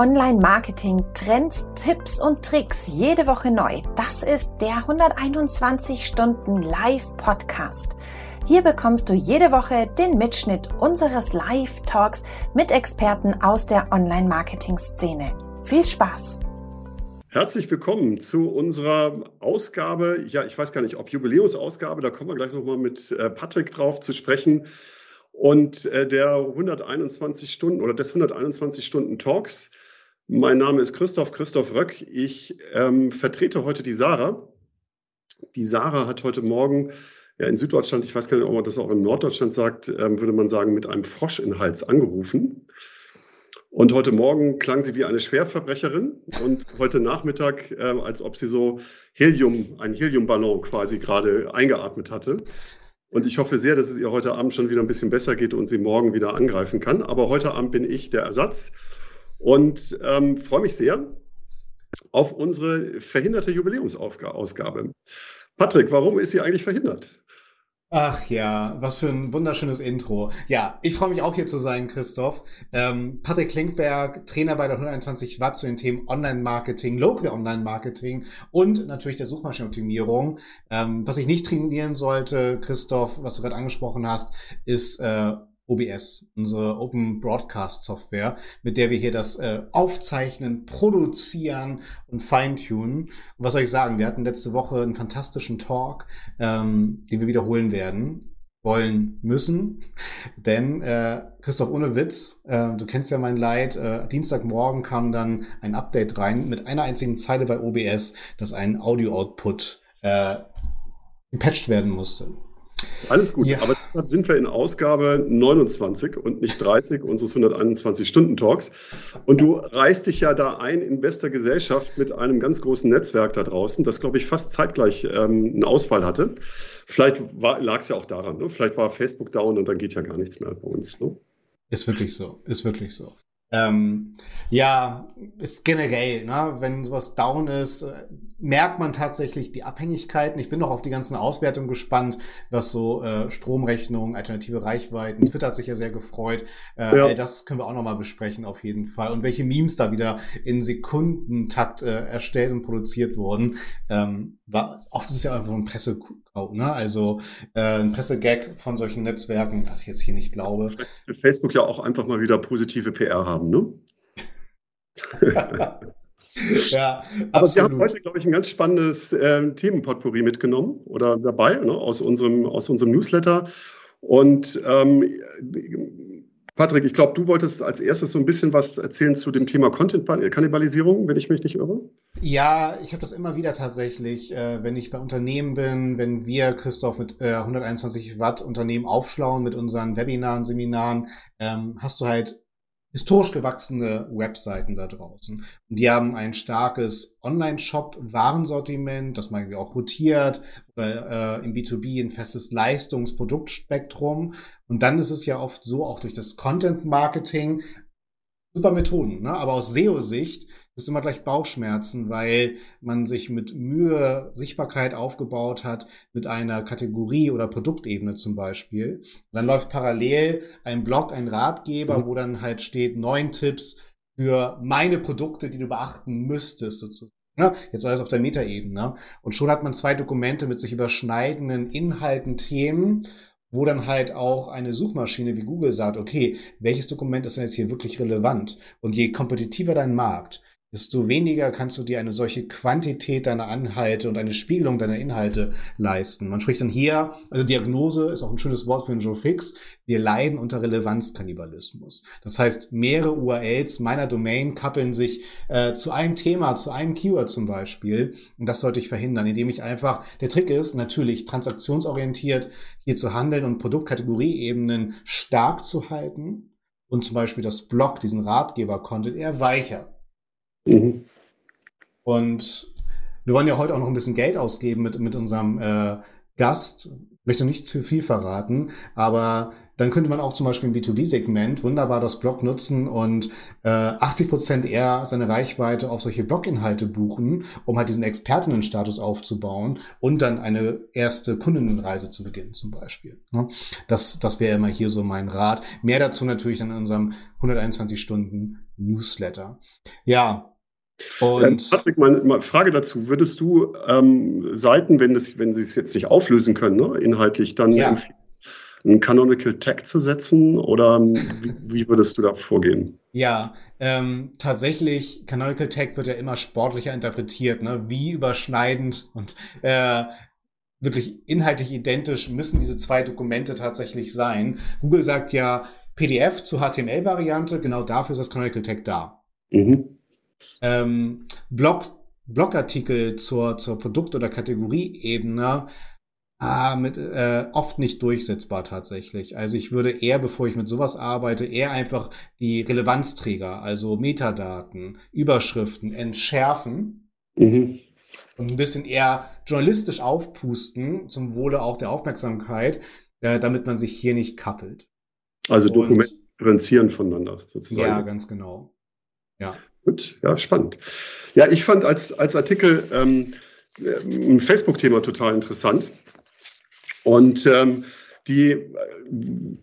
Online-Marketing, Trends, Tipps und Tricks jede Woche neu. Das ist der 121 Stunden Live-Podcast. Hier bekommst du jede Woche den Mitschnitt unseres Live-Talks mit Experten aus der Online-Marketing-Szene. Viel Spaß! Herzlich willkommen zu unserer Ausgabe, ja, ich weiß gar nicht, ob Jubiläumsausgabe, da kommen wir gleich nochmal mit äh, Patrick drauf zu sprechen. Und äh, der 121 Stunden oder des 121 Stunden Talks. Mein Name ist Christoph, Christoph Röck. Ich ähm, vertrete heute die Sarah. Die Sarah hat heute Morgen ja, in Süddeutschland, ich weiß gar nicht, ob man das auch in Norddeutschland sagt, ähm, würde man sagen, mit einem Frosch in Hals angerufen. Und heute Morgen klang sie wie eine Schwerverbrecherin und heute Nachmittag, äh, als ob sie so Helium, ein Heliumballon quasi gerade eingeatmet hatte. Und ich hoffe sehr, dass es ihr heute Abend schon wieder ein bisschen besser geht und sie morgen wieder angreifen kann. Aber heute Abend bin ich der Ersatz und ähm, freue mich sehr auf unsere verhinderte Jubiläumsausgabe. Patrick, warum ist sie eigentlich verhindert? Ach ja, was für ein wunderschönes Intro. Ja, ich freue mich auch hier zu sein, Christoph. Ähm, Patrick Klinkberg, Trainer bei der 121 Watt zu den Themen Online-Marketing, Local Online-Marketing und natürlich der Suchmaschinenoptimierung. Ähm, was ich nicht trainieren sollte, Christoph, was du gerade angesprochen hast, ist äh, OBS, unsere Open Broadcast Software, mit der wir hier das äh, aufzeichnen, produzieren und feintunen. Und was soll ich sagen? Wir hatten letzte Woche einen fantastischen Talk, ähm, den wir wiederholen werden wollen müssen. Denn äh, Christoph, ohne Witz, äh, du kennst ja mein Leid, äh, Dienstagmorgen kam dann ein Update rein mit einer einzigen Zeile bei OBS, dass ein Audio-Output äh, gepatcht werden musste. Alles gut, ja. aber deshalb sind wir in Ausgabe 29 und nicht 30 unseres 121-Stunden-Talks. Und du reißt dich ja da ein in bester Gesellschaft mit einem ganz großen Netzwerk da draußen, das, glaube ich, fast zeitgleich ähm, einen Ausfall hatte. Vielleicht lag es ja auch daran, ne? vielleicht war Facebook down und dann geht ja gar nichts mehr bei uns. Ne? Ist wirklich so, ist wirklich so. Ähm, ja, ist generell, ne, wenn sowas down ist, äh, merkt man tatsächlich die Abhängigkeiten. Ich bin noch auf die ganzen Auswertungen gespannt, was so äh, Stromrechnung, alternative Reichweiten, Twitter hat sich ja sehr gefreut. Äh, ja. Das können wir auch nochmal besprechen auf jeden Fall. Und welche Memes da wieder in Sekundentakt äh, erstellt und produziert wurden. Ähm, war, auch das ist ja einfach ein Pressegau, ne? Also äh, ein Pressegag von solchen Netzwerken, was ich jetzt hier nicht glaube. Facebook ja auch einfach mal wieder positive PR haben, ne? ja, Aber absolut. wir haben heute, glaube ich, ein ganz spannendes äh, Themenpotpourri mitgenommen oder dabei ne, aus, unserem, aus unserem Newsletter. Und ähm, Patrick, ich glaube, du wolltest als erstes so ein bisschen was erzählen zu dem Thema Content-Kannibalisierung, wenn ich mich nicht irre. Ja, ich habe das immer wieder tatsächlich, äh, wenn ich bei Unternehmen bin, wenn wir, Christoph, mit äh, 121 Watt Unternehmen aufschlauen mit unseren Webinaren, Seminaren, ähm, hast du halt historisch gewachsene Webseiten da draußen. Und die haben ein starkes Online-Shop-Warensortiment, das man auch rotiert, oder äh, im B2B ein festes Leistungs-Produktspektrum. Und dann ist es ja oft so, auch durch das Content-Marketing, super Methoden, ne? aber aus SEO-Sicht ist immer gleich Bauchschmerzen, weil man sich mit Mühe Sichtbarkeit aufgebaut hat mit einer Kategorie oder Produktebene zum Beispiel. Dann läuft parallel ein Blog, ein Ratgeber, wo dann halt steht neun Tipps für meine Produkte, die du beachten müsstest sozusagen. Ja, jetzt alles auf der Metaebene. Und schon hat man zwei Dokumente mit sich überschneidenden Inhalten, Themen wo dann halt auch eine Suchmaschine wie Google sagt, okay, welches Dokument ist denn jetzt hier wirklich relevant? Und je kompetitiver dein Markt, desto weniger kannst du dir eine solche Quantität deiner Anhalte und eine Spiegelung deiner Inhalte leisten. Man spricht dann hier, also Diagnose ist auch ein schönes Wort für einen Joe Fix, wir leiden unter Relevanzkannibalismus. Das heißt, mehrere URLs meiner Domain kappeln sich äh, zu einem Thema, zu einem Keyword zum Beispiel. Und das sollte ich verhindern, indem ich einfach, der Trick ist natürlich transaktionsorientiert hier zu handeln und Produktkategorieebenen stark zu halten und zum Beispiel das Blog, diesen Ratgeber-Content eher weicher Mhm. Und wir wollen ja heute auch noch ein bisschen Geld ausgeben mit, mit unserem äh, Gast. Möchte nicht zu viel verraten, aber dann könnte man auch zum Beispiel im B2B-Segment wunderbar das Blog nutzen und äh, 80 Prozent eher seine Reichweite auf solche Blog-Inhalte buchen, um halt diesen Expertinnenstatus aufzubauen und dann eine erste Kundinnenreise zu beginnen zum Beispiel. Ne? Das, das wäre immer hier so mein Rat. Mehr dazu natürlich in unserem 121 Stunden Newsletter. Ja, und ähm, Patrick, mal Frage dazu. Würdest du ähm, Seiten, wenn, das, wenn sie es jetzt nicht auflösen können, ne, inhaltlich, dann ja. empfehlen, einen Canonical Tag zu setzen oder wie, wie würdest du da vorgehen? Ja, ähm, tatsächlich, Canonical Tag wird ja immer sportlicher interpretiert. Ne? Wie überschneidend und äh, wirklich inhaltlich identisch müssen diese zwei Dokumente tatsächlich sein. Google sagt ja PDF zur HTML-Variante, genau dafür ist das Canonical Tag da. Mhm. Ähm, Blog, Blogartikel zur, zur Produkt- oder Kategorieebene Ah, mit, äh, oft nicht durchsetzbar tatsächlich. Also ich würde eher, bevor ich mit sowas arbeite, eher einfach die Relevanzträger, also Metadaten, Überschriften entschärfen mhm. und ein bisschen eher journalistisch aufpusten, zum Wohle auch der Aufmerksamkeit, äh, damit man sich hier nicht kappelt. Also Dokumente differenzieren voneinander sozusagen. Ja, ganz genau. Ja. Gut, ja, spannend. Ja, ich fand als, als Artikel ähm, ein Facebook-Thema total interessant. Und ähm, die äh,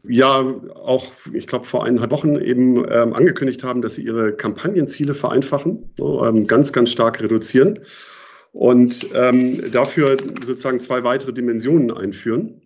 ja auch, ich glaube, vor eineinhalb Wochen eben ähm, angekündigt haben, dass sie ihre Kampagnenziele vereinfachen, so, ähm, ganz, ganz stark reduzieren und ähm, dafür sozusagen zwei weitere Dimensionen einführen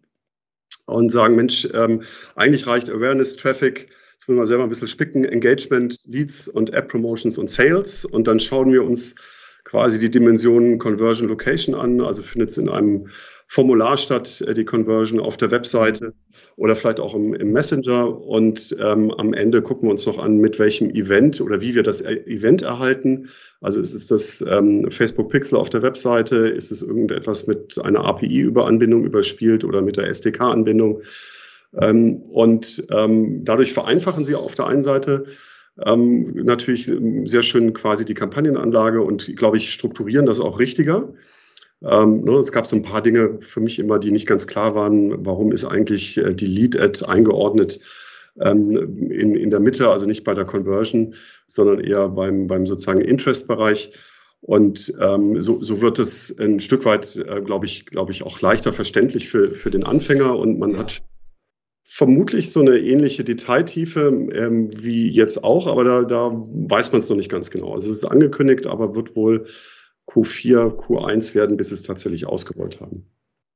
und sagen, Mensch, ähm, eigentlich reicht Awareness, Traffic, jetzt müssen wir selber ein bisschen spicken, Engagement, Leads und App Promotions und Sales und dann schauen wir uns quasi die Dimensionen Conversion Location an, also findet es in einem Formular statt, äh, die Conversion auf der Webseite oder vielleicht auch im, im Messenger. Und ähm, am Ende gucken wir uns noch an, mit welchem Event oder wie wir das äh, Event erhalten. Also ist es das ähm, Facebook Pixel auf der Webseite? Ist es irgendetwas mit einer API-Überanbindung überspielt oder mit der SDK-Anbindung? Ähm, und ähm, dadurch vereinfachen sie auf der einen Seite ähm, natürlich sehr schön quasi die Kampagnenanlage und, glaube ich, strukturieren das auch richtiger. Ähm, ne, es gab so ein paar Dinge für mich immer, die nicht ganz klar waren. Warum ist eigentlich äh, die Lead-Ad eingeordnet ähm, in, in der Mitte, also nicht bei der Conversion, sondern eher beim, beim sozusagen Interest-Bereich? Und ähm, so, so wird es ein Stück weit, äh, glaube ich, glaube ich, auch leichter verständlich für, für den Anfänger. Und man hat vermutlich so eine ähnliche Detailtiefe ähm, wie jetzt auch, aber da, da weiß man es noch nicht ganz genau. Also es ist angekündigt, aber wird wohl Q4, Q1 werden, bis es tatsächlich ausgerollt haben.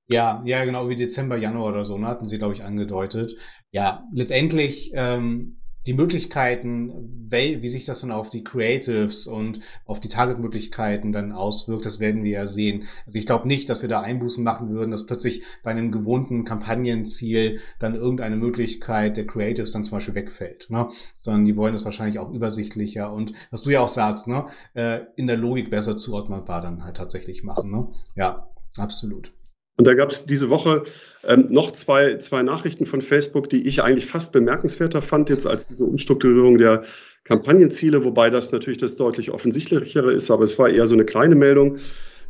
Ja, ja, genau, wie Dezember, Januar oder so, ne, hatten sie, glaube ich, angedeutet. Ja, letztendlich ähm, die Möglichkeiten, wie sich das dann auf die Creatives und auf die Target-Möglichkeiten dann auswirkt, das werden wir ja sehen. Also ich glaube nicht, dass wir da Einbußen machen würden, dass plötzlich bei einem gewohnten Kampagnenziel dann irgendeine Möglichkeit der Creatives dann zum Beispiel wegfällt, ne? sondern die wollen das wahrscheinlich auch übersichtlicher und was du ja auch sagst, ne? Äh, in der Logik besser zuordnbar dann halt tatsächlich machen. Ne? Ja, absolut. Und da gab es diese Woche ähm, noch zwei, zwei Nachrichten von Facebook, die ich eigentlich fast bemerkenswerter fand, jetzt als diese Umstrukturierung der Kampagnenziele, wobei das natürlich das deutlich offensichtlichere ist, aber es war eher so eine kleine Meldung,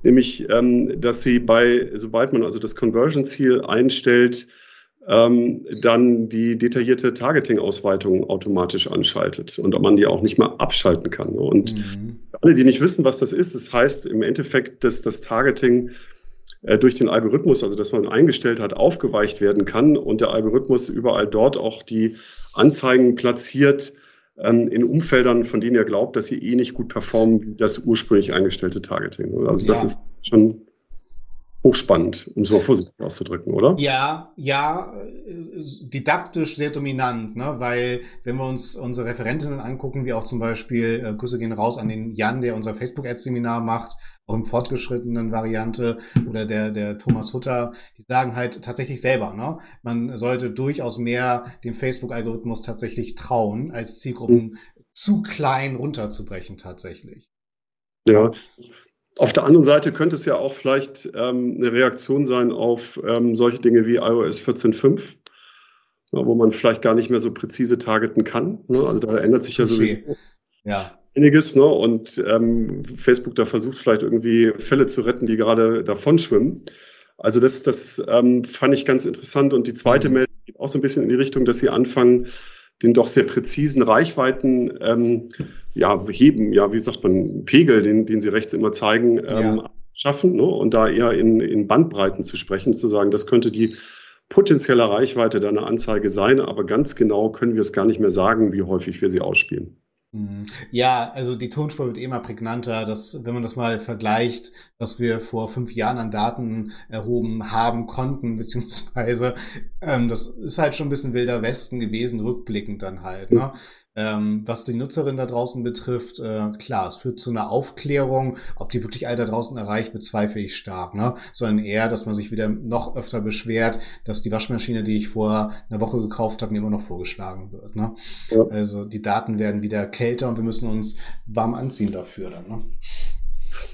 nämlich, ähm, dass sie bei, sobald man also das Conversion-Ziel einstellt, ähm, dann die detaillierte Targeting-Ausweitung automatisch anschaltet und ob man die auch nicht mehr abschalten kann. Und mhm. alle, die nicht wissen, was das ist, das heißt im Endeffekt, dass das Targeting durch den Algorithmus, also dass man eingestellt hat, aufgeweicht werden kann und der Algorithmus überall dort auch die Anzeigen platziert ähm, in Umfeldern, von denen er glaubt, dass sie eh nicht gut performen wie das ursprünglich eingestellte Targeting. Also ja. das ist schon hochspannend, um es mal vorsichtig auszudrücken, oder? Ja, ja, äh, didaktisch sehr dominant, ne? weil wenn wir uns unsere Referentinnen angucken, wie auch zum Beispiel, äh, Grüße gehen raus an den Jan, der unser Facebook-Ads-Seminar macht, auch im fortgeschrittenen Variante, oder der, der Thomas Hutter, die sagen halt tatsächlich selber, ne? man sollte durchaus mehr dem Facebook-Algorithmus tatsächlich trauen, als Zielgruppen mhm. zu klein runterzubrechen tatsächlich. Ja, auf der anderen Seite könnte es ja auch vielleicht ähm, eine Reaktion sein auf ähm, solche Dinge wie iOS 14.5, ja, wo man vielleicht gar nicht mehr so präzise targeten kann. Ne? Also da ändert sich ja sowieso ja. einiges. Ne? Und ähm, Facebook da versucht vielleicht irgendwie Fälle zu retten, die gerade davon schwimmen. Also das, das ähm, fand ich ganz interessant. Und die zweite Meldung geht auch so ein bisschen in die Richtung, dass sie anfangen, den doch sehr präzisen Reichweiten ähm, ja, heben, ja, wie sagt man, Pegel, den, den sie rechts immer zeigen, ähm, ja. schaffen ne? und da eher in, in Bandbreiten zu sprechen, zu sagen, das könnte die potenzielle Reichweite deiner Anzeige sein, aber ganz genau können wir es gar nicht mehr sagen, wie häufig wir sie ausspielen. Mhm. Ja, also die Tonspur wird immer prägnanter, dass, wenn man das mal vergleicht, was wir vor fünf Jahren an Daten erhoben haben konnten, beziehungsweise ähm, das ist halt schon ein bisschen wilder Westen gewesen, rückblickend dann halt. Ne? Ähm, was die Nutzerin da draußen betrifft, äh, klar, es führt zu einer Aufklärung. Ob die wirklich alle da draußen erreicht, bezweifle ich stark, ne? Sondern eher, dass man sich wieder noch öfter beschwert, dass die Waschmaschine, die ich vor einer Woche gekauft habe, mir immer noch vorgeschlagen wird. Ne? Ja. Also die Daten werden wieder kälter und wir müssen uns warm anziehen dafür dann. Ne?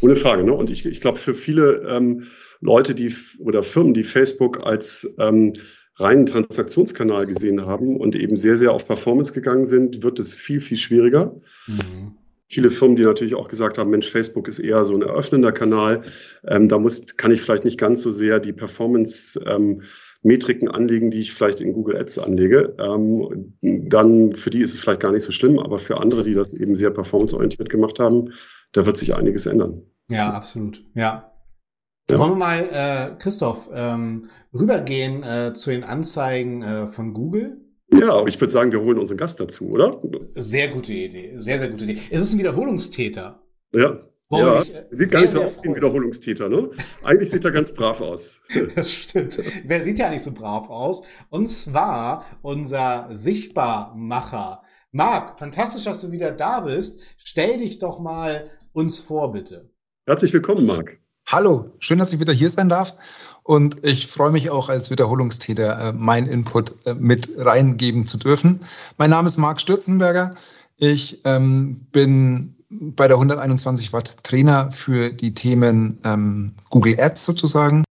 Ohne Frage, ne? Und ich, ich glaube, für viele ähm, Leute, die oder Firmen, die Facebook als ähm, reinen Transaktionskanal gesehen haben und eben sehr, sehr auf Performance gegangen sind, wird es viel, viel schwieriger. Mhm. Viele Firmen, die natürlich auch gesagt haben, Mensch, Facebook ist eher so ein eröffnender Kanal. Ähm, da muss, kann ich vielleicht nicht ganz so sehr die Performance ähm, Metriken anlegen, die ich vielleicht in Google Ads anlege. Ähm, dann für die ist es vielleicht gar nicht so schlimm, aber für andere, die das eben sehr performanceorientiert gemacht haben, da wird sich einiges ändern. Ja, absolut. Ja, ja. Wollen wir mal, äh, Christoph, ähm, rübergehen äh, zu den Anzeigen äh, von Google? Ja, ich würde sagen, wir holen unseren Gast dazu, oder? Sehr gute Idee, sehr, sehr gute Idee. Es ist ein Wiederholungstäter. Ja. ja, ich, äh, sieht gar nicht so aus wie ein Wiederholungstäter, ne? Eigentlich sieht er ganz brav aus. das stimmt. Wer sieht ja nicht so brav aus? Und zwar unser Sichtbarmacher. Marc, fantastisch, dass du wieder da bist. Stell dich doch mal uns vor, bitte. Herzlich willkommen, Marc. Hallo, schön, dass ich wieder hier sein darf. Und ich freue mich auch als Wiederholungstäter, äh, meinen Input äh, mit reingeben zu dürfen. Mein Name ist Marc Stürzenberger. Ich ähm, bin bei der 121 Watt Trainer für die Themen ähm, Google Ads sozusagen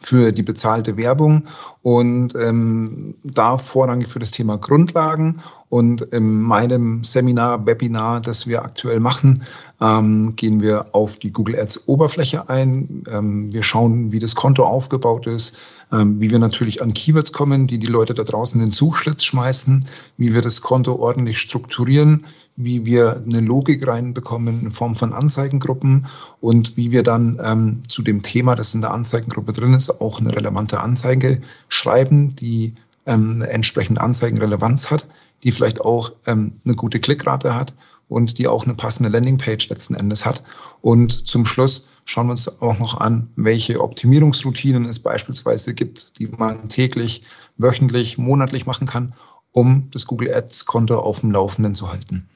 für die bezahlte Werbung und ähm, da vorrangig für das Thema Grundlagen. Und in meinem Seminar, Webinar, das wir aktuell machen, ähm, gehen wir auf die Google Ads Oberfläche ein. Ähm, wir schauen, wie das Konto aufgebaut ist, ähm, wie wir natürlich an Keywords kommen, die die Leute da draußen in den Suchschlitz schmeißen, wie wir das Konto ordentlich strukturieren, wie wir eine Logik reinbekommen in Form von Anzeigengruppen und wie wir dann ähm, zu dem Thema, das in der Anzeigengruppe drin ist, auch eine relevante Anzeige schreiben, die ähm, entsprechende Anzeigenrelevanz hat, die vielleicht auch ähm, eine gute Klickrate hat und die auch eine passende Landingpage letzten Endes hat. Und zum Schluss schauen wir uns auch noch an, welche Optimierungsroutinen es beispielsweise gibt, die man täglich, wöchentlich, monatlich machen kann, um das Google Ads-Konto auf dem Laufenden zu halten.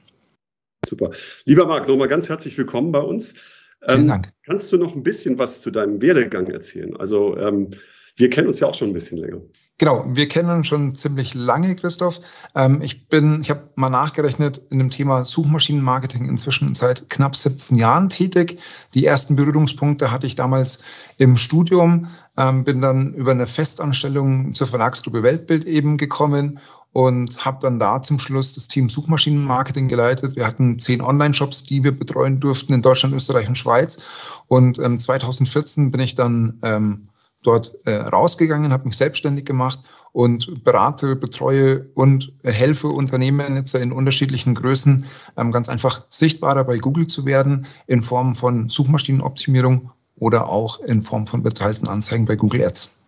Super. Lieber Marc, nochmal ganz herzlich willkommen bei uns. Vielen ähm, Dank. Kannst du noch ein bisschen was zu deinem Werdegang erzählen? Also ähm, wir kennen uns ja auch schon ein bisschen länger. Genau, wir kennen uns schon ziemlich lange, Christoph. Ähm, ich bin, ich habe mal nachgerechnet, in dem Thema Suchmaschinenmarketing inzwischen seit knapp 17 Jahren tätig. Die ersten Berührungspunkte hatte ich damals im Studium, ähm, bin dann über eine Festanstellung zur Verlagsgruppe Weltbild eben gekommen und habe dann da zum Schluss das Team Suchmaschinenmarketing geleitet. Wir hatten zehn Online-Shops, die wir betreuen durften in Deutschland, Österreich und Schweiz. Und ähm, 2014 bin ich dann ähm, dort äh, rausgegangen, habe mich selbstständig gemacht und berate, betreue und helfe Unternehmen jetzt in unterschiedlichen Größen ähm, ganz einfach sichtbarer bei Google zu werden in Form von Suchmaschinenoptimierung oder auch in Form von bezahlten Anzeigen bei Google Ads.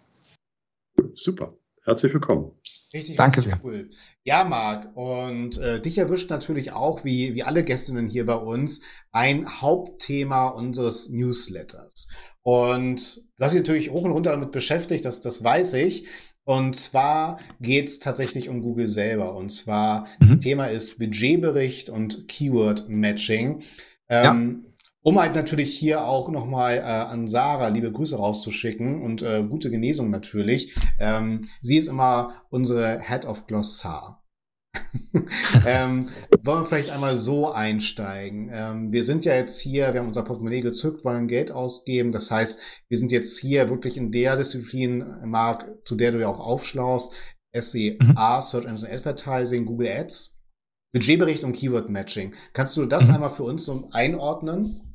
Super. Herzlich willkommen. Richtig, Danke sehr. Cool. Ja, Marc, und äh, dich erwischt natürlich auch, wie, wie alle Gästinnen hier bei uns, ein Hauptthema unseres Newsletters. Und du hast dich natürlich hoch und runter damit beschäftigt, das, das weiß ich. Und zwar geht es tatsächlich um Google selber. Und zwar, mhm. das Thema ist Budgetbericht und Keyword-Matching. Ähm, ja um halt natürlich hier auch nochmal äh, an Sarah liebe Grüße rauszuschicken und äh, gute Genesung natürlich. Ähm, sie ist immer unsere Head of Glossar. ähm, wollen wir vielleicht einmal so einsteigen? Ähm, wir sind ja jetzt hier, wir haben unser Portemonnaie gezückt, wollen Geld ausgeben. Das heißt, wir sind jetzt hier wirklich in der Disziplin, Marc, zu der du ja auch aufschlaust. SEA, mhm. Search Engine Advertising, Google Ads, Budgetbericht und Keyword Matching. Kannst du das mhm. einmal für uns so einordnen?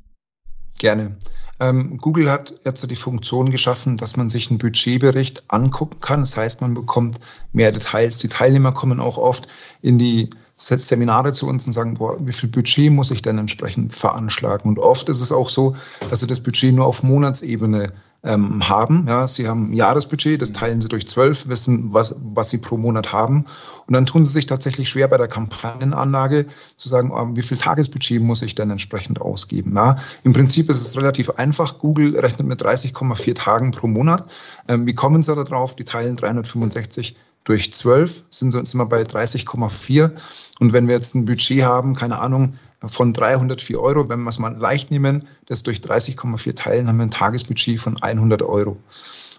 Gerne. Ähm, Google hat jetzt die Funktion geschaffen, dass man sich einen Budgetbericht angucken kann. Das heißt, man bekommt mehr Details. Die Teilnehmer kommen auch oft in die Seminare zu uns und sagen, boah, wie viel Budget muss ich denn entsprechend veranschlagen? Und oft ist es auch so, dass sie das Budget nur auf Monatsebene ähm, haben. Ja, sie haben ein Jahresbudget, das teilen sie durch zwölf, wissen, was, was sie pro Monat haben. Und dann tun sie sich tatsächlich schwer bei der Kampagnenanlage zu sagen, oh, wie viel Tagesbudget muss ich denn entsprechend ausgeben. Ja, Im Prinzip ist es relativ einfach. Google rechnet mit 30,4 Tagen pro Monat. Ähm, wie kommen sie da drauf? Die teilen 365 durch 12 sind, sind wir bei 30,4. Und wenn wir jetzt ein Budget haben, keine Ahnung, von 304 Euro, wenn wir es mal leicht nehmen, das durch 30,4 teilen, haben wir ein Tagesbudget von 100 Euro.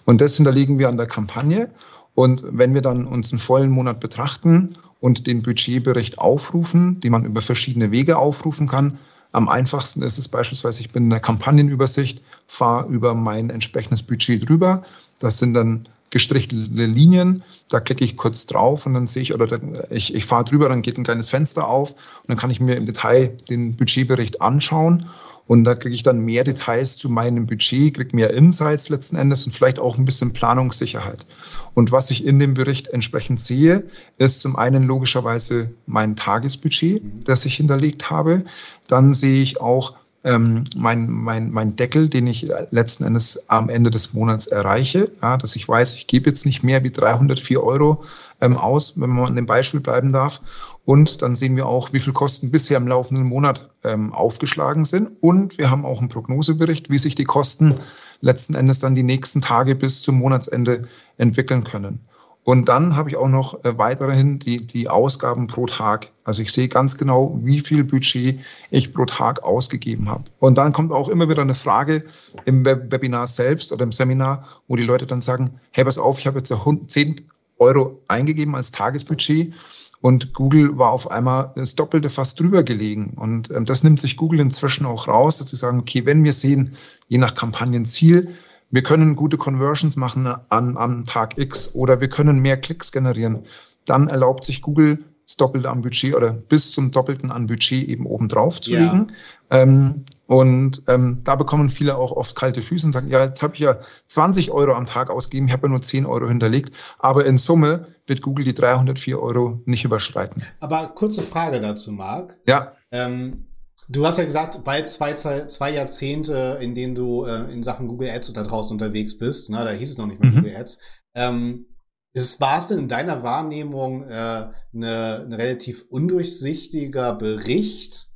Und das hinterlegen wir an der Kampagne. Und wenn wir dann uns einen vollen Monat betrachten und den Budgetbericht aufrufen, den man über verschiedene Wege aufrufen kann, am einfachsten ist es beispielsweise, ich bin in der Kampagnenübersicht, fahre über mein entsprechendes Budget drüber. Das sind dann gestrichelte Linien. Da klicke ich kurz drauf und dann sehe ich, oder ich, ich fahre drüber, dann geht ein kleines Fenster auf und dann kann ich mir im Detail den Budgetbericht anschauen. Und da kriege ich dann mehr Details zu meinem Budget, kriege mehr Insights letzten Endes und vielleicht auch ein bisschen Planungssicherheit. Und was ich in dem Bericht entsprechend sehe, ist zum einen logischerweise mein Tagesbudget, das ich hinterlegt habe. Dann sehe ich auch, ähm, mein, mein, mein Deckel, den ich letzten Endes am Ende des Monats erreiche, ja, dass ich weiß, ich gebe jetzt nicht mehr wie 304 Euro ähm, aus, wenn man an dem Beispiel bleiben darf. Und dann sehen wir auch, wie viel Kosten bisher im laufenden Monat ähm, aufgeschlagen sind. Und wir haben auch einen Prognosebericht, wie sich die Kosten letzten Endes dann die nächsten Tage bis zum Monatsende entwickeln können. Und dann habe ich auch noch äh, weiterhin die, die Ausgaben pro Tag. Also ich sehe ganz genau, wie viel Budget ich pro Tag ausgegeben habe. Und dann kommt auch immer wieder eine Frage im Webinar selbst oder im Seminar, wo die Leute dann sagen, hey, pass auf, ich habe jetzt 10 Euro eingegeben als Tagesbudget und Google war auf einmal das Doppelte fast drüber gelegen. Und ähm, das nimmt sich Google inzwischen auch raus, dass sie sagen, okay, wenn wir sehen, je nach Kampagnenziel, wir können gute Conversions machen an, am Tag X oder wir können mehr Klicks generieren. Dann erlaubt sich Google das Doppelte am Budget oder bis zum Doppelten an Budget eben oben drauf zu legen. Ja. Ähm, und ähm, da bekommen viele auch oft kalte Füße und sagen, ja, jetzt habe ich ja 20 Euro am Tag ausgegeben, ich habe ja nur 10 Euro hinterlegt, aber in Summe wird Google die 304 Euro nicht überschreiten. Aber kurze Frage dazu, Marc. Ja. Ähm, Du hast ja gesagt, bald zwei, zwei Jahrzehnte, in denen du äh, in Sachen Google Ads da draußen unterwegs bist. Na, da hieß es noch nicht mehr mhm. Google Ads. Ähm, war es denn in deiner Wahrnehmung äh, eine, ein relativ undurchsichtiger Bericht?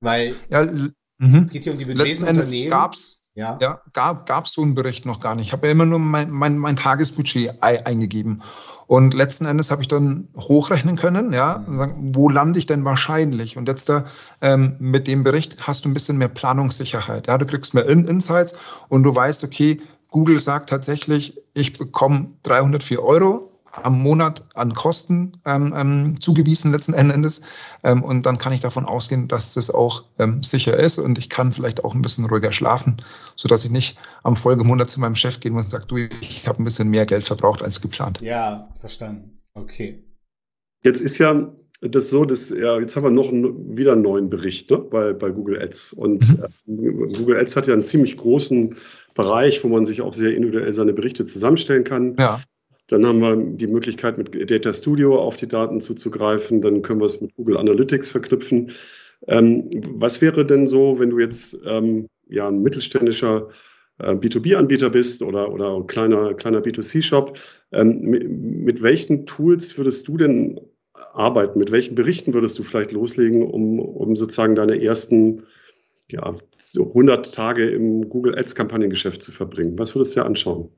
Weil ja, es geht hier um die Budgets letzten Endes gab's ja, ja gab es so einen Bericht noch gar nicht. Ich habe ja immer nur mein, mein, mein Tagesbudget eingegeben. Und letzten Endes habe ich dann hochrechnen können, ja, und sagen, wo lande ich denn wahrscheinlich? Und jetzt da ähm, mit dem Bericht hast du ein bisschen mehr Planungssicherheit. Ja, du kriegst mehr In Insights und du weißt, okay, Google sagt tatsächlich, ich bekomme 304 Euro am Monat an Kosten ähm, ähm, zugewiesen letzten Endes. Ähm, und dann kann ich davon ausgehen, dass das auch ähm, sicher ist und ich kann vielleicht auch ein bisschen ruhiger schlafen, sodass ich nicht am Folgemonat zu meinem Chef gehen muss und sage, du, ich habe ein bisschen mehr Geld verbraucht als geplant. Ja, verstanden. Okay. Jetzt ist ja das so, dass ja, jetzt haben wir noch einen, wieder einen neuen Bericht ne, bei, bei Google Ads. Und mhm. äh, Google Ads hat ja einen ziemlich großen Bereich, wo man sich auch sehr individuell seine Berichte zusammenstellen kann. Ja. Dann haben wir die Möglichkeit, mit Data Studio auf die Daten zuzugreifen. Dann können wir es mit Google Analytics verknüpfen. Ähm, was wäre denn so, wenn du jetzt ähm, ja, ein mittelständischer äh, B2B-Anbieter bist oder, oder ein kleiner, kleiner B2C-Shop? Ähm, mit, mit welchen Tools würdest du denn arbeiten? Mit welchen Berichten würdest du vielleicht loslegen, um, um sozusagen deine ersten ja, so 100 Tage im Google Ads-Kampagnengeschäft zu verbringen? Was würdest du dir anschauen?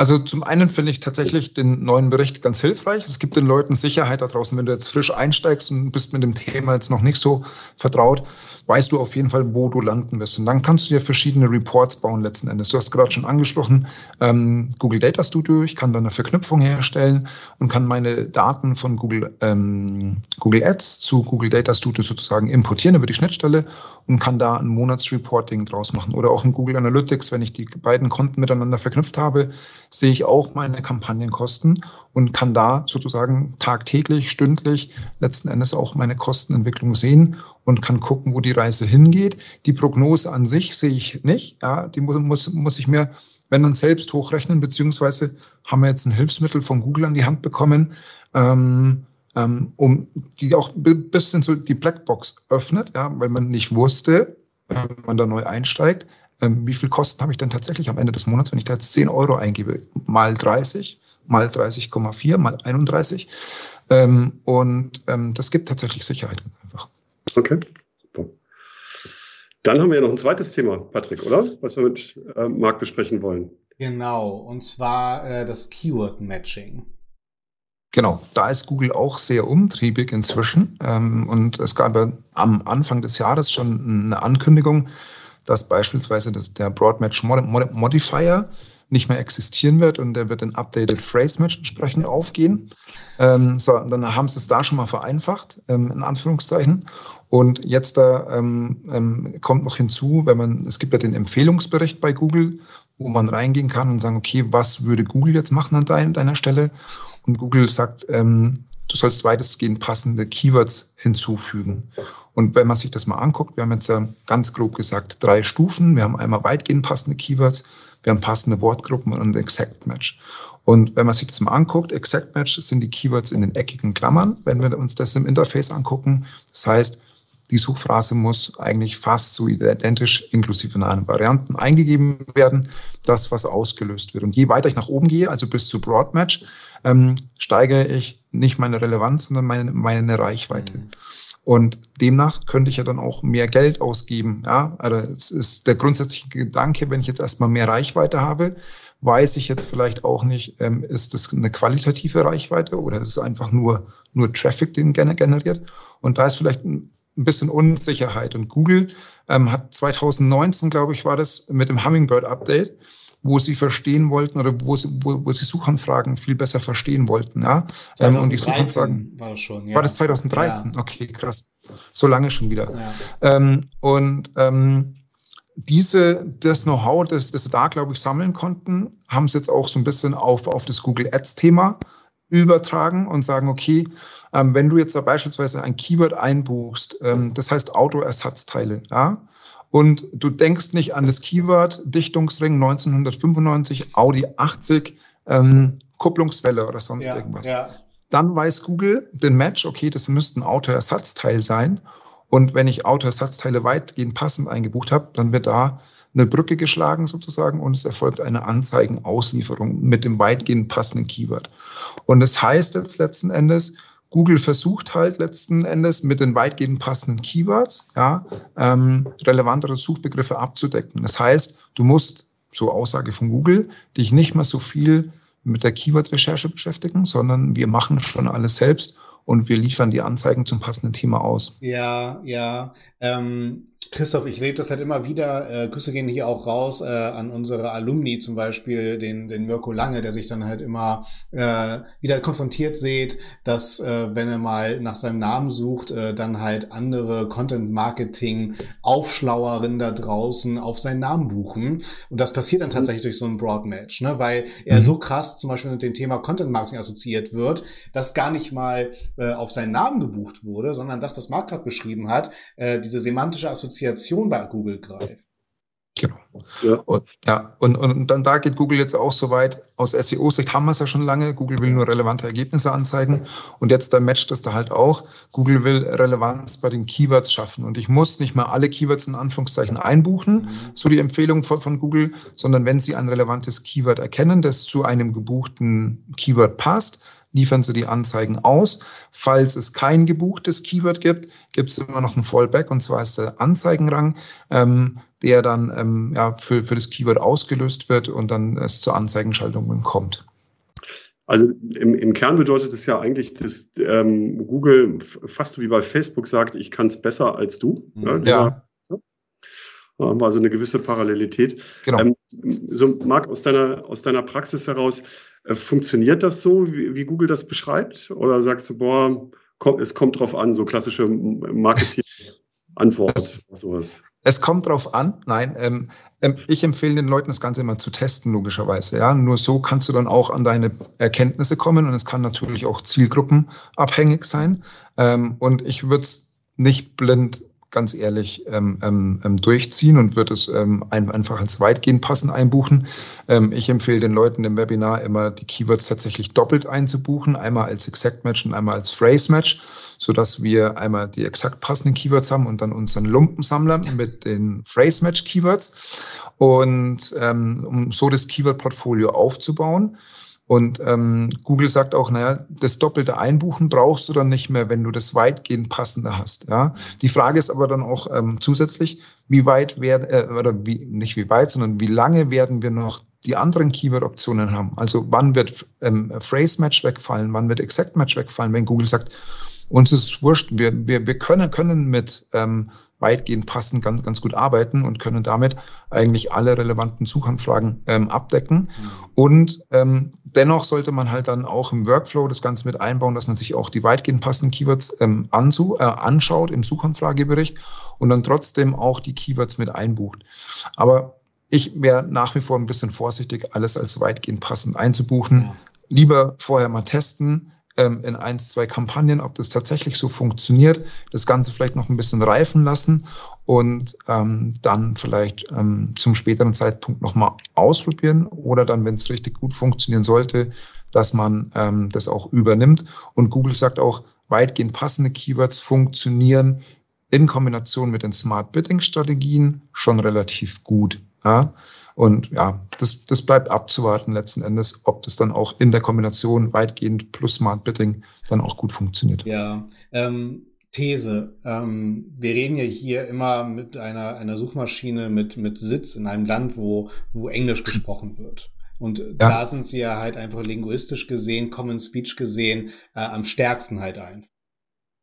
Also zum einen finde ich tatsächlich den neuen Bericht ganz hilfreich. Es gibt den Leuten Sicherheit da draußen, wenn du jetzt frisch einsteigst und bist mit dem Thema jetzt noch nicht so vertraut, weißt du auf jeden Fall, wo du landen wirst. Und dann kannst du dir verschiedene Reports bauen letzten Endes. Du hast gerade schon angesprochen, ähm, Google Data Studio. Ich kann da eine Verknüpfung herstellen und kann meine Daten von Google, ähm, Google Ads zu Google Data Studio sozusagen importieren über die Schnittstelle und kann da ein Monatsreporting draus machen. Oder auch in Google Analytics, wenn ich die beiden Konten miteinander verknüpft habe, sehe ich auch meine Kampagnenkosten und kann da sozusagen tagtäglich, stündlich letzten Endes auch meine Kostenentwicklung sehen und kann gucken, wo die Reise hingeht. Die Prognose an sich sehe ich nicht. Ja, die muss, muss, muss ich mir, wenn dann selbst hochrechnen, beziehungsweise haben wir jetzt ein Hilfsmittel von Google an die Hand bekommen, ähm, ähm, um die auch ein bisschen so die Blackbox öffnet, ja, weil man nicht wusste, wenn man da neu einsteigt, ähm, wie viel Kosten habe ich denn tatsächlich am Ende des Monats, wenn ich da jetzt 10 Euro eingebe, mal 30, mal 30,4, mal 31. Ähm, und ähm, das gibt tatsächlich Sicherheit ganz einfach. Okay. Dann haben wir ja noch ein zweites Thema, Patrick, oder? Was wir mit äh, Marc besprechen wollen. Genau, und zwar äh, das Keyword-Matching. Genau, da ist Google auch sehr umtriebig inzwischen. Ähm, und es gab ja am Anfang des Jahres schon eine Ankündigung, dass beispielsweise das, der Broadmatch Modifier nicht mehr existieren wird und der wird in Updated Phrase Match entsprechend aufgehen. Ähm, so, dann haben sie es da schon mal vereinfacht, ähm, in Anführungszeichen. Und jetzt da ähm, ähm, kommt noch hinzu, wenn man, es gibt ja den Empfehlungsbericht bei Google, wo man reingehen kann und sagen, okay, was würde Google jetzt machen an deiner, deiner Stelle? Und Google sagt, ähm, du sollst weitestgehend passende Keywords hinzufügen. Und wenn man sich das mal anguckt, wir haben jetzt ganz grob gesagt drei Stufen. Wir haben einmal weitgehend passende Keywords, wir haben passende Wortgruppen und Exact Match. Und wenn man sich das mal anguckt, Exact Match sind die Keywords in den eckigen Klammern, wenn wir uns das im Interface angucken. Das heißt, die Suchphrase muss eigentlich fast so identisch inklusive in allen Varianten eingegeben werden, das, was ausgelöst wird. Und je weiter ich nach oben gehe, also bis zu Broadmatch, ähm, steigere ich nicht meine Relevanz, sondern meine, meine Reichweite. Mhm. Und demnach könnte ich ja dann auch mehr Geld ausgeben. Ja, also es ist der grundsätzliche Gedanke, wenn ich jetzt erstmal mehr Reichweite habe, weiß ich jetzt vielleicht auch nicht, ähm, ist das eine qualitative Reichweite oder ist es einfach nur, nur Traffic, den generiert? Und da ist vielleicht ein bisschen Unsicherheit. Und Google ähm, hat 2019, glaube ich, war das mit dem Hummingbird-Update, wo sie verstehen wollten oder wo sie, wo, wo sie Suchanfragen viel besser verstehen wollten. Ja? Ähm, und die Suchanfragen. War das schon, ja. War das 2013? Ja. Okay, krass. So lange schon wieder. Ja. Ähm, und ähm, diese, das Know-how, das, das sie da, glaube ich, sammeln konnten, haben sie jetzt auch so ein bisschen auf, auf das Google Ads-Thema übertragen und sagen, okay, ähm, wenn du jetzt da beispielsweise ein Keyword einbuchst, ähm, das heißt Autoersatzteile, ja, und du denkst nicht an das Keyword Dichtungsring 1995, Audi 80, ähm, Kupplungswelle oder sonst ja, irgendwas. Ja. Dann weiß Google den Match, okay, das müsste ein Autoersatzteil sein. Und wenn ich Autoersatzteile weitgehend passend eingebucht habe, dann wird da eine Brücke geschlagen sozusagen und es erfolgt eine Anzeigenauslieferung mit dem weitgehend passenden Keyword. Und das heißt jetzt letzten Endes, Google versucht halt letzten Endes mit den weitgehend passenden Keywords ja, ähm, relevantere Suchbegriffe abzudecken. Das heißt, du musst, so Aussage von Google, dich nicht mehr so viel mit der Keyword-Recherche beschäftigen, sondern wir machen schon alles selbst und wir liefern die Anzeigen zum passenden Thema aus. Ja, ja. Ähm, Christoph, ich lebe das halt immer wieder. Äh, Grüße gehen hier auch raus äh, an unsere Alumni, zum Beispiel den, den Mirko Lange, der sich dann halt immer äh, wieder konfrontiert sieht, dass, äh, wenn er mal nach seinem Namen sucht, äh, dann halt andere Content-Marketing-Aufschlauerinnen da draußen auf seinen Namen buchen. Und das passiert dann mhm. tatsächlich durch so ein Broadmatch, ne? weil er mhm. so krass zum Beispiel mit dem Thema Content-Marketing assoziiert wird, dass gar nicht mal äh, auf seinen Namen gebucht wurde, sondern das, was Marc gerade beschrieben hat, äh, diese semantische Assoziation Assoziation bei Google greift. Genau. Ja. Und, ja, und, und dann da geht Google jetzt auch so weit. Aus SEO-Sicht haben wir es ja schon lange. Google will nur relevante Ergebnisse anzeigen. Und jetzt da matcht das da halt auch. Google will Relevanz bei den Keywords schaffen. Und ich muss nicht mal alle Keywords in Anführungszeichen einbuchen, mhm. so die Empfehlung von, von Google, sondern wenn Sie ein relevantes Keyword erkennen, das zu einem gebuchten Keyword passt, liefern Sie die Anzeigen aus. Falls es kein gebuchtes Keyword gibt, gibt es immer noch einen Fallback und zwar ist der Anzeigenrang, ähm, der dann ähm, ja, für, für das Keyword ausgelöst wird und dann es zur Anzeigenschaltung kommt. Also im, im Kern bedeutet es ja eigentlich, dass ähm, Google fast so wie bei Facebook sagt, ich kann es besser als du. Mhm. Ja. Da haben wir also eine gewisse Parallelität. Genau. Ähm, so, Marc, aus deiner, aus deiner Praxis heraus, äh, funktioniert das so, wie, wie, Google das beschreibt? Oder sagst du, boah, komm, es kommt drauf an, so klassische Marketing-Antwort, sowas? Es kommt drauf an. Nein, ähm, ähm, ich empfehle den Leuten, das Ganze immer zu testen, logischerweise. Ja, nur so kannst du dann auch an deine Erkenntnisse kommen und es kann natürlich auch zielgruppenabhängig sein. Ähm, und ich würde es nicht blind ganz ehrlich ähm, ähm, ähm, durchziehen und würde es ähm, ein, einfach als weitgehend passend einbuchen. Ähm, ich empfehle den Leuten im Webinar immer die Keywords tatsächlich doppelt einzubuchen, einmal als Exact Match und einmal als Phrase Match, sodass wir einmal die exakt passenden Keywords haben und dann unseren Lumpensammler mit den Phrase Match Keywords und ähm, um so das Keyword-Portfolio aufzubauen. Und ähm, Google sagt auch, naja, das doppelte Einbuchen brauchst du dann nicht mehr, wenn du das weitgehend passende hast. Ja? Die Frage ist aber dann auch ähm, zusätzlich, wie weit werden, äh, oder wie, nicht wie weit, sondern wie lange werden wir noch die anderen Keyword-Optionen haben? Also wann wird ähm, Phrase Match wegfallen, wann wird Exact Match wegfallen, wenn Google sagt, uns ist wurscht, wir, wir, wir können, können mit ähm, weitgehend passend ganz, ganz gut arbeiten und können damit eigentlich alle relevanten Suchanfragen ähm, abdecken. Mhm. Und ähm, dennoch sollte man halt dann auch im Workflow das Ganze mit einbauen, dass man sich auch die weitgehend passenden Keywords ähm, anzu, äh, anschaut im Suchanfragebericht und dann trotzdem auch die Keywords mit einbucht. Aber ich wäre nach wie vor ein bisschen vorsichtig, alles als weitgehend passend einzubuchen. Ja. Lieber vorher mal testen, ähm, in ein, zwei Kampagnen, ob das tatsächlich so funktioniert, das Ganze vielleicht noch ein bisschen reifen lassen und ähm, dann vielleicht ähm, zum späteren Zeitpunkt nochmal ausprobieren oder dann, wenn es richtig gut funktionieren sollte, dass man ähm, das auch übernimmt. Und Google sagt auch, weitgehend passende Keywords funktionieren in Kombination mit den Smart Bidding Strategien schon relativ gut. Ja? Und ja, das, das bleibt abzuwarten letzten Endes, ob das dann auch in der Kombination weitgehend plus Smart Bidding dann auch gut funktioniert. Ja, ähm, These. Ähm, wir reden ja hier immer mit einer, einer Suchmaschine mit, mit Sitz in einem Land, wo, wo Englisch gesprochen wird. Und ja. da sind sie ja halt einfach linguistisch gesehen, Common Speech gesehen, äh, am stärksten halt ein.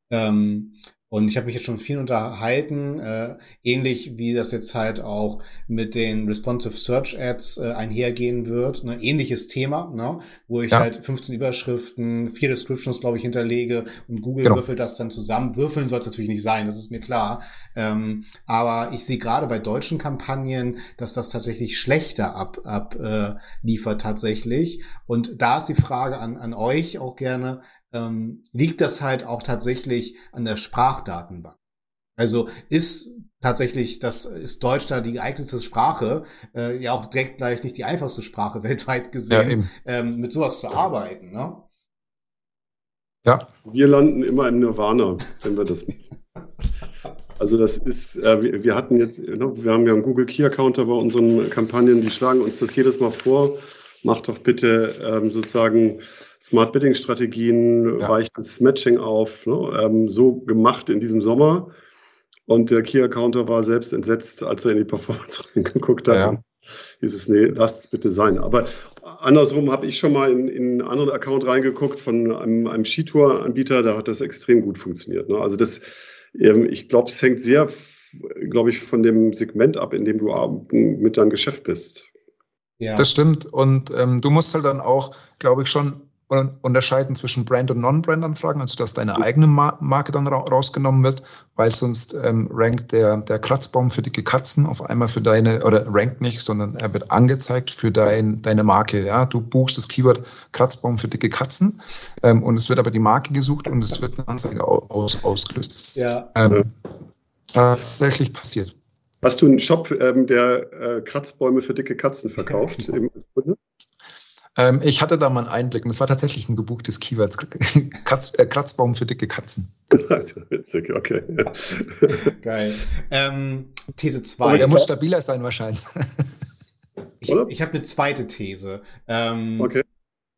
Ähm, und ich habe mich jetzt schon viel unterhalten, äh, ähnlich wie das jetzt halt auch mit den Responsive Search Ads äh, einhergehen wird. Ne? Ähnliches Thema, ne? wo ich ja. halt 15 Überschriften, vier Descriptions, glaube ich, hinterlege und Google genau. würfelt das dann zusammen. Würfeln soll es natürlich nicht sein, das ist mir klar. Ähm, aber ich sehe gerade bei deutschen Kampagnen, dass das tatsächlich schlechter ab, ab äh, liefert tatsächlich. Und da ist die Frage an, an euch auch gerne, ähm, liegt das halt auch tatsächlich an der Sprachdatenbank. Also ist tatsächlich, das ist Deutsch da die geeignete Sprache, äh, ja auch direkt gleich nicht die einfachste Sprache weltweit gesehen, ja, ähm, mit sowas zu arbeiten. Ne? Ja. Wir landen immer in Nirvana, wenn wir das. Also das ist, äh, wir, wir, hatten jetzt, ne, wir haben ja einen Google Key Accounter bei unseren Kampagnen, die schlagen uns das jedes Mal vor. Macht doch bitte ähm, sozusagen Smart Bidding Strategien, ja. weiches Matching auf, ne? ähm, so gemacht in diesem Sommer. Und der Key Accounter war selbst entsetzt, als er in die Performance reingeguckt hat. Ja. Hieß es, nee, lasst es bitte sein. Aber andersrum habe ich schon mal in, in einen anderen Account reingeguckt von einem, einem Skitour-Anbieter, da hat das extrem gut funktioniert. Ne? Also das, ähm, ich glaube, es hängt sehr, glaube ich, von dem Segment ab, in dem du mit deinem Geschäft bist. Ja. Das stimmt. Und ähm, du musst halt dann auch, glaube ich, schon unterscheiden zwischen Brand- und Non-Brand-Anfragen, also dass deine eigene Marke dann ra rausgenommen wird, weil sonst ähm, rankt der, der Kratzbaum für dicke Katzen auf einmal für deine, oder rankt nicht, sondern er wird angezeigt für dein, deine Marke. Ja? Du buchst das Keyword Kratzbaum für dicke Katzen ähm, und es wird aber die Marke gesucht und es wird eine Anzeige aus, ausgelöst. Ja. Ähm, tatsächlich passiert. Hast du einen Shop, ähm, der äh, Kratzbäume für dicke Katzen verkauft? Kunde? Ähm, ich hatte da mal einen Einblick und es war tatsächlich ein gebuchtes Keyword. Katz, äh, Kratzbaum für dicke Katzen. Also witzig, okay. Geil. Ähm, These 2. Der muss stabiler sein wahrscheinlich. Ich, ich habe eine zweite These. Ähm, okay.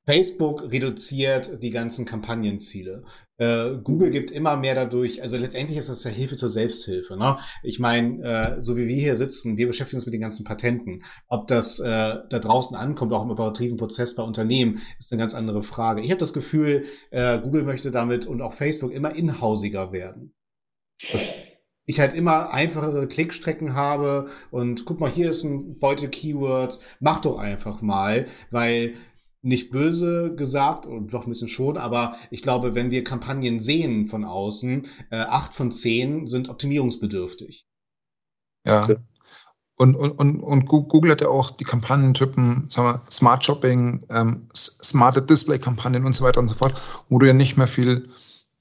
Facebook reduziert die ganzen Kampagnenziele. Äh, Google gibt immer mehr dadurch, also letztendlich ist das ja Hilfe zur Selbsthilfe. Ne? Ich meine, äh, so wie wir hier sitzen, wir beschäftigen uns mit den ganzen Patenten. Ob das äh, da draußen ankommt, auch im operativen Prozess bei Unternehmen, ist eine ganz andere Frage. Ich habe das Gefühl, äh, Google möchte damit und auch Facebook immer inhausiger werden. Dass ich halt immer einfachere Klickstrecken habe und guck mal, hier ist ein Beute Keywords, mach doch einfach mal, weil nicht böse gesagt, und doch ein bisschen schon, aber ich glaube, wenn wir Kampagnen sehen von außen, äh, acht von zehn sind optimierungsbedürftig. Ja. Und, und, und, und Google hat ja auch die Kampagnentypen, sagen wir, Smart Shopping, ähm, smarte Display-Kampagnen und so weiter und so fort, wo du ja nicht mehr viel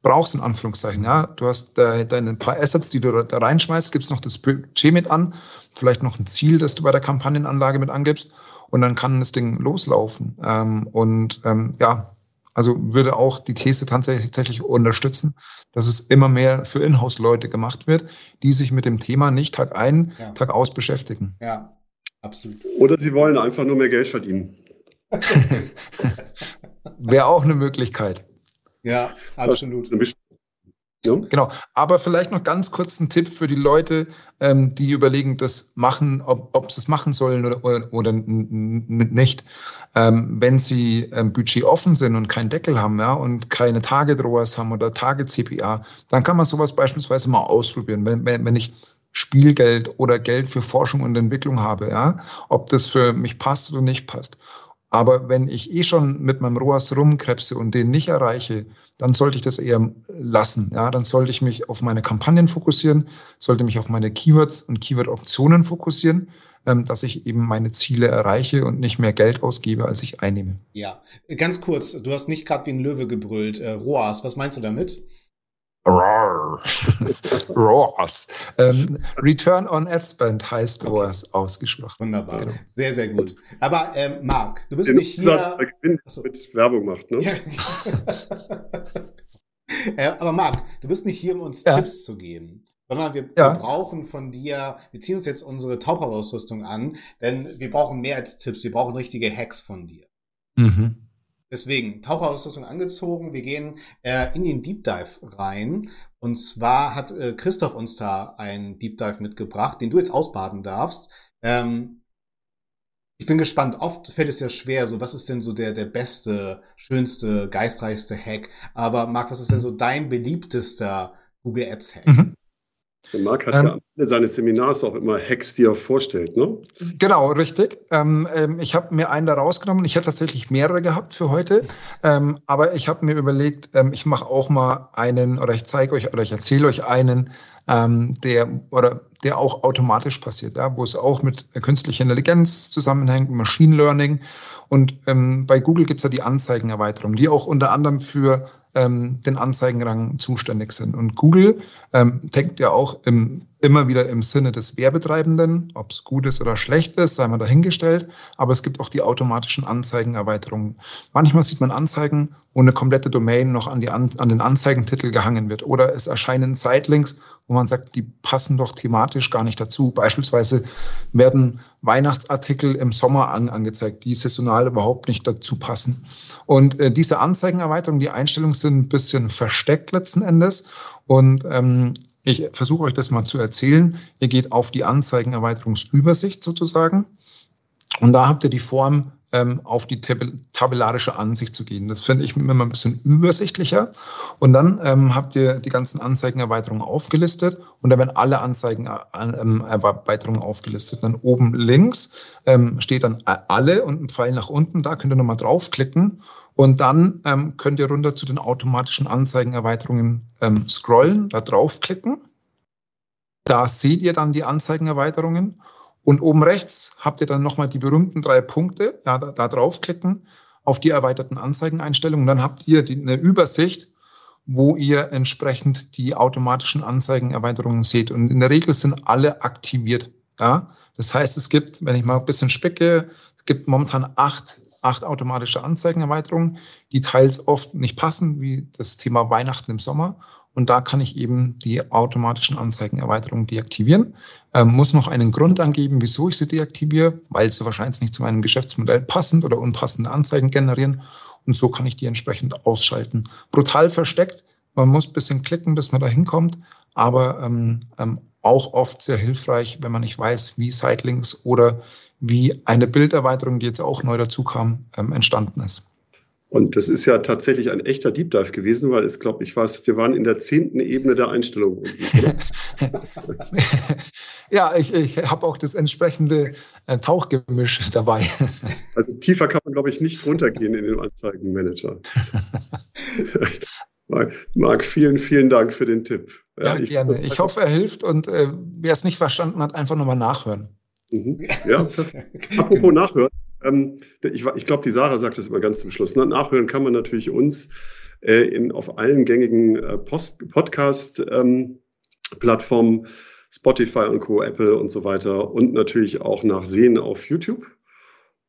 brauchst, in Anführungszeichen. Ja? Du hast da, deine paar Assets, die du da, da reinschmeißt, gibst noch das Budget mit an, vielleicht noch ein Ziel, das du bei der Kampagnenanlage mit angibst und dann kann das Ding loslaufen. Ähm, und ähm, ja, also würde auch die These tatsächlich unterstützen, dass es immer mehr für Inhouse-Leute gemacht wird, die sich mit dem Thema nicht Tag ein, ja. Tag aus beschäftigen. Ja, absolut. Oder sie wollen einfach nur mehr Geld verdienen. Wäre auch eine Möglichkeit. Ja, absolut. Ja. Genau. Aber vielleicht noch ganz kurz ein Tipp für die Leute, ähm, die überlegen, das machen, ob, ob sie es machen sollen oder, oder, oder nicht. Ähm, wenn sie ähm, Budget offen sind und keinen Deckel haben, ja, und keine Target ROAS haben oder Target CPA, dann kann man sowas beispielsweise mal ausprobieren. Wenn, wenn, wenn ich Spielgeld oder Geld für Forschung und Entwicklung habe, ja, ob das für mich passt oder nicht passt. Aber wenn ich eh schon mit meinem ROAS rumkrebse und den nicht erreiche, dann sollte ich das eher lassen. Ja, dann sollte ich mich auf meine Kampagnen fokussieren, sollte mich auf meine Keywords und Keyword-Optionen fokussieren, ähm, dass ich eben meine Ziele erreiche und nicht mehr Geld ausgebe, als ich einnehme. Ja, ganz kurz, du hast nicht gerade wie ein Löwe gebrüllt. Äh, ROAS, was meinst du damit? ROAS. Ähm, Return on Ad Spend heißt okay. ROAS ausgesprochen. Wunderbar. Sehr, sehr gut. Aber ähm, Marc, du bist Den nicht Umsatz hier... Gewinn, Achso. mit Werbung macht, ne? Ja. äh, aber Marc, du bist nicht hier, um uns ja. Tipps zu geben sondern wir, ja. wir, brauchen von dir, wir ziehen uns jetzt unsere Taucherausrüstung an, denn wir brauchen mehr als Tipps, wir brauchen richtige Hacks von dir. Mhm. Deswegen, Taucherausrüstung angezogen, wir gehen äh, in den Deep Dive rein. Und zwar hat äh, Christoph uns da einen Deep Dive mitgebracht, den du jetzt ausbaden darfst. Ähm, ich bin gespannt. Oft fällt es ja schwer, so was ist denn so der, der beste, schönste, geistreichste Hack. Aber Marc, was ist denn so dein beliebtester Google Ads Hack? Mhm. Der Marc hat ähm, ja am Ende seines Seminars auch immer Hacks, die er vorstellt, ne? Genau, richtig. Ähm, ähm, ich habe mir einen da rausgenommen. Ich hätte tatsächlich mehrere gehabt für heute. Ähm, aber ich habe mir überlegt, ähm, ich mache auch mal einen oder ich zeige euch oder ich erzähle euch einen, ähm, der oder der auch automatisch passiert, ja, wo es auch mit künstlicher Intelligenz zusammenhängt, Machine Learning. Und bei Google gibt es ja die Anzeigenerweiterung, die auch unter anderem für ähm, den Anzeigenrang zuständig sind. Und Google ähm, denkt ja auch im, immer wieder im Sinne des Werbetreibenden, ob es gut ist oder schlecht ist, sei mal dahingestellt. Aber es gibt auch die automatischen Anzeigenerweiterungen. Manchmal sieht man Anzeigen, wo eine komplette Domain noch an, die an, an den Anzeigentitel gehangen wird. Oder es erscheinen Sidelinks, wo man sagt, die passen doch thematisch gar nicht dazu. Beispielsweise werden Weihnachtsartikel im Sommer an, angezeigt, die saisonal überhaupt nicht dazu passen. Und äh, diese Anzeigenerweiterung, die Einstellungen sind ein bisschen versteckt letzten Endes. Und ähm, ich versuche euch das mal zu erzählen. Ihr geht auf die Anzeigenerweiterungsübersicht sozusagen. Und da habt ihr die Form ähm, auf die tabellarische Ansicht zu gehen. Das finde ich immer ein bisschen übersichtlicher. Und dann ähm, habt ihr die ganzen Anzeigenerweiterungen aufgelistet und da werden alle Anzeigenerweiterungen aufgelistet. Dann oben links ähm, steht dann alle und ein Pfeil nach unten. Da könnt ihr nochmal draufklicken und dann ähm, könnt ihr runter zu den automatischen Anzeigenerweiterungen ähm, scrollen, da draufklicken. Da seht ihr dann die Anzeigenerweiterungen und oben rechts habt ihr dann nochmal die berühmten drei Punkte, ja, da, da draufklicken auf die erweiterten Anzeigeneinstellungen. Dann habt ihr die, eine Übersicht, wo ihr entsprechend die automatischen Anzeigenerweiterungen seht. Und in der Regel sind alle aktiviert. Ja? Das heißt, es gibt, wenn ich mal ein bisschen spicke, es gibt momentan acht, acht automatische Anzeigenerweiterungen, die teils oft nicht passen, wie das Thema Weihnachten im Sommer. Und da kann ich eben die automatischen Anzeigenerweiterungen deaktivieren. Ähm, muss noch einen Grund angeben, wieso ich sie deaktiviere, weil sie wahrscheinlich nicht zu meinem Geschäftsmodell passend oder unpassende Anzeigen generieren. Und so kann ich die entsprechend ausschalten. Brutal versteckt. Man muss ein bisschen klicken, bis man da hinkommt. Aber ähm, ähm, auch oft sehr hilfreich, wenn man nicht weiß, wie Sightlinks oder wie eine Bilderweiterung, die jetzt auch neu dazu kam, ähm, entstanden ist. Und das ist ja tatsächlich ein echter Deep Dive gewesen, weil es, glaube ich, war wir waren in der zehnten Ebene der Einstellung. ja, ich, ich habe auch das entsprechende äh, Tauchgemisch dabei. also tiefer kann man, glaube ich, nicht runtergehen in den Anzeigenmanager. Marc, vielen, vielen Dank für den Tipp. Ja, ja ich, gerne. Ich hoffe, er hilft und äh, wer es nicht verstanden hat, einfach nochmal nachhören. Mhm. Ja, apropos nachhören. Ähm, ich, ich glaube, die Sarah sagt das immer ganz zum Schluss. Nachhören kann man natürlich uns äh, in, auf allen gängigen äh, Podcast-Plattformen, ähm, Spotify und Co., Apple und so weiter und natürlich auch nachsehen auf YouTube.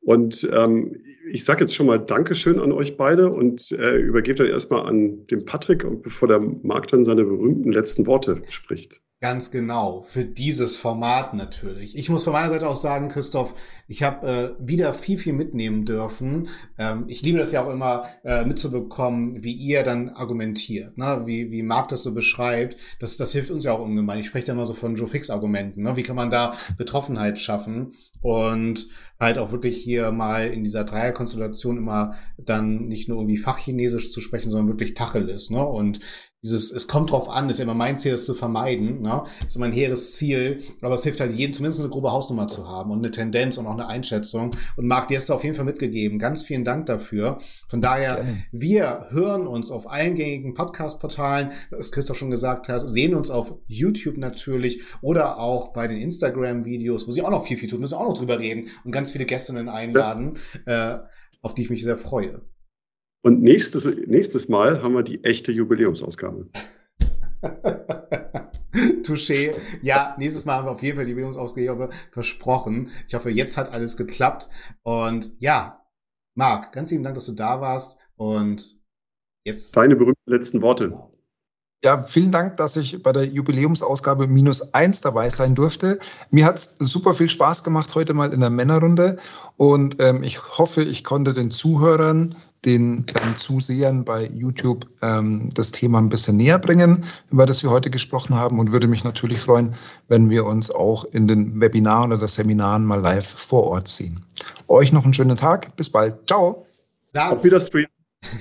Und ähm, ich sage jetzt schon mal Dankeschön an euch beide und äh, übergebe dann erstmal an den Patrick, bevor der Marc dann seine berühmten letzten Worte spricht. Ganz genau, für dieses Format natürlich. Ich muss von meiner Seite aus sagen, Christoph, ich habe äh, wieder viel, viel mitnehmen dürfen. Ähm, ich liebe das ja auch immer äh, mitzubekommen, wie ihr dann argumentiert, ne? wie, wie Marc das so beschreibt. Das, das hilft uns ja auch ungemein. Ich spreche da immer so von Joe Fix-Argumenten. Ne? Wie kann man da Betroffenheit schaffen? Und halt auch wirklich hier mal in dieser Dreierkonstellation immer dann nicht nur irgendwie Fachchinesisch zu sprechen, sondern wirklich Tacheles, ne? Und dieses, es kommt drauf an, ist ja immer mein Ziel, das zu vermeiden, ne? Ist immer ein hehres Ziel, aber es hilft halt jedem zumindest eine grobe Hausnummer zu haben und eine Tendenz und auch eine Einschätzung. Und Marc, dir hast du auf jeden Fall mitgegeben. Ganz vielen Dank dafür. Von daher, Gerne. wir hören uns auf allen gängigen Podcast-Portalen, was Christoph schon gesagt hat, sehen uns auf YouTube natürlich oder auch bei den Instagram-Videos, wo sie auch noch viel, viel tun, müssen auch noch drüber reden und ganz viele Gästinnen einladen, ja. äh, auf die ich mich sehr freue. Und nächstes, nächstes Mal haben wir die echte Jubiläumsausgabe. Touché. Ja, nächstes Mal haben wir auf jeden Fall die Jubiläumsausgabe versprochen. Ich hoffe, jetzt hat alles geklappt. Und ja, Marc, ganz lieben Dank, dass du da warst. Und jetzt. Deine berühmten letzten Worte. Ja, vielen Dank, dass ich bei der Jubiläumsausgabe minus eins dabei sein durfte. Mir hat es super viel Spaß gemacht heute mal in der Männerrunde und ähm, ich hoffe, ich konnte den Zuhörern, den ähm, Zusehern bei YouTube ähm, das Thema ein bisschen näher bringen, über das wir heute gesprochen haben und würde mich natürlich freuen, wenn wir uns auch in den Webinaren oder Seminaren mal live vor Ort sehen. Euch noch einen schönen Tag. Bis bald. Ciao. Auf Wiedersehen.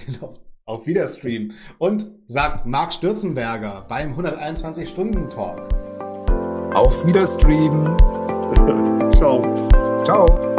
Genau. Auf Wiederstream. Und sagt Marc Stürzenberger beim 121-Stunden-Talk. Auf Wiederstream. Ciao. Ciao.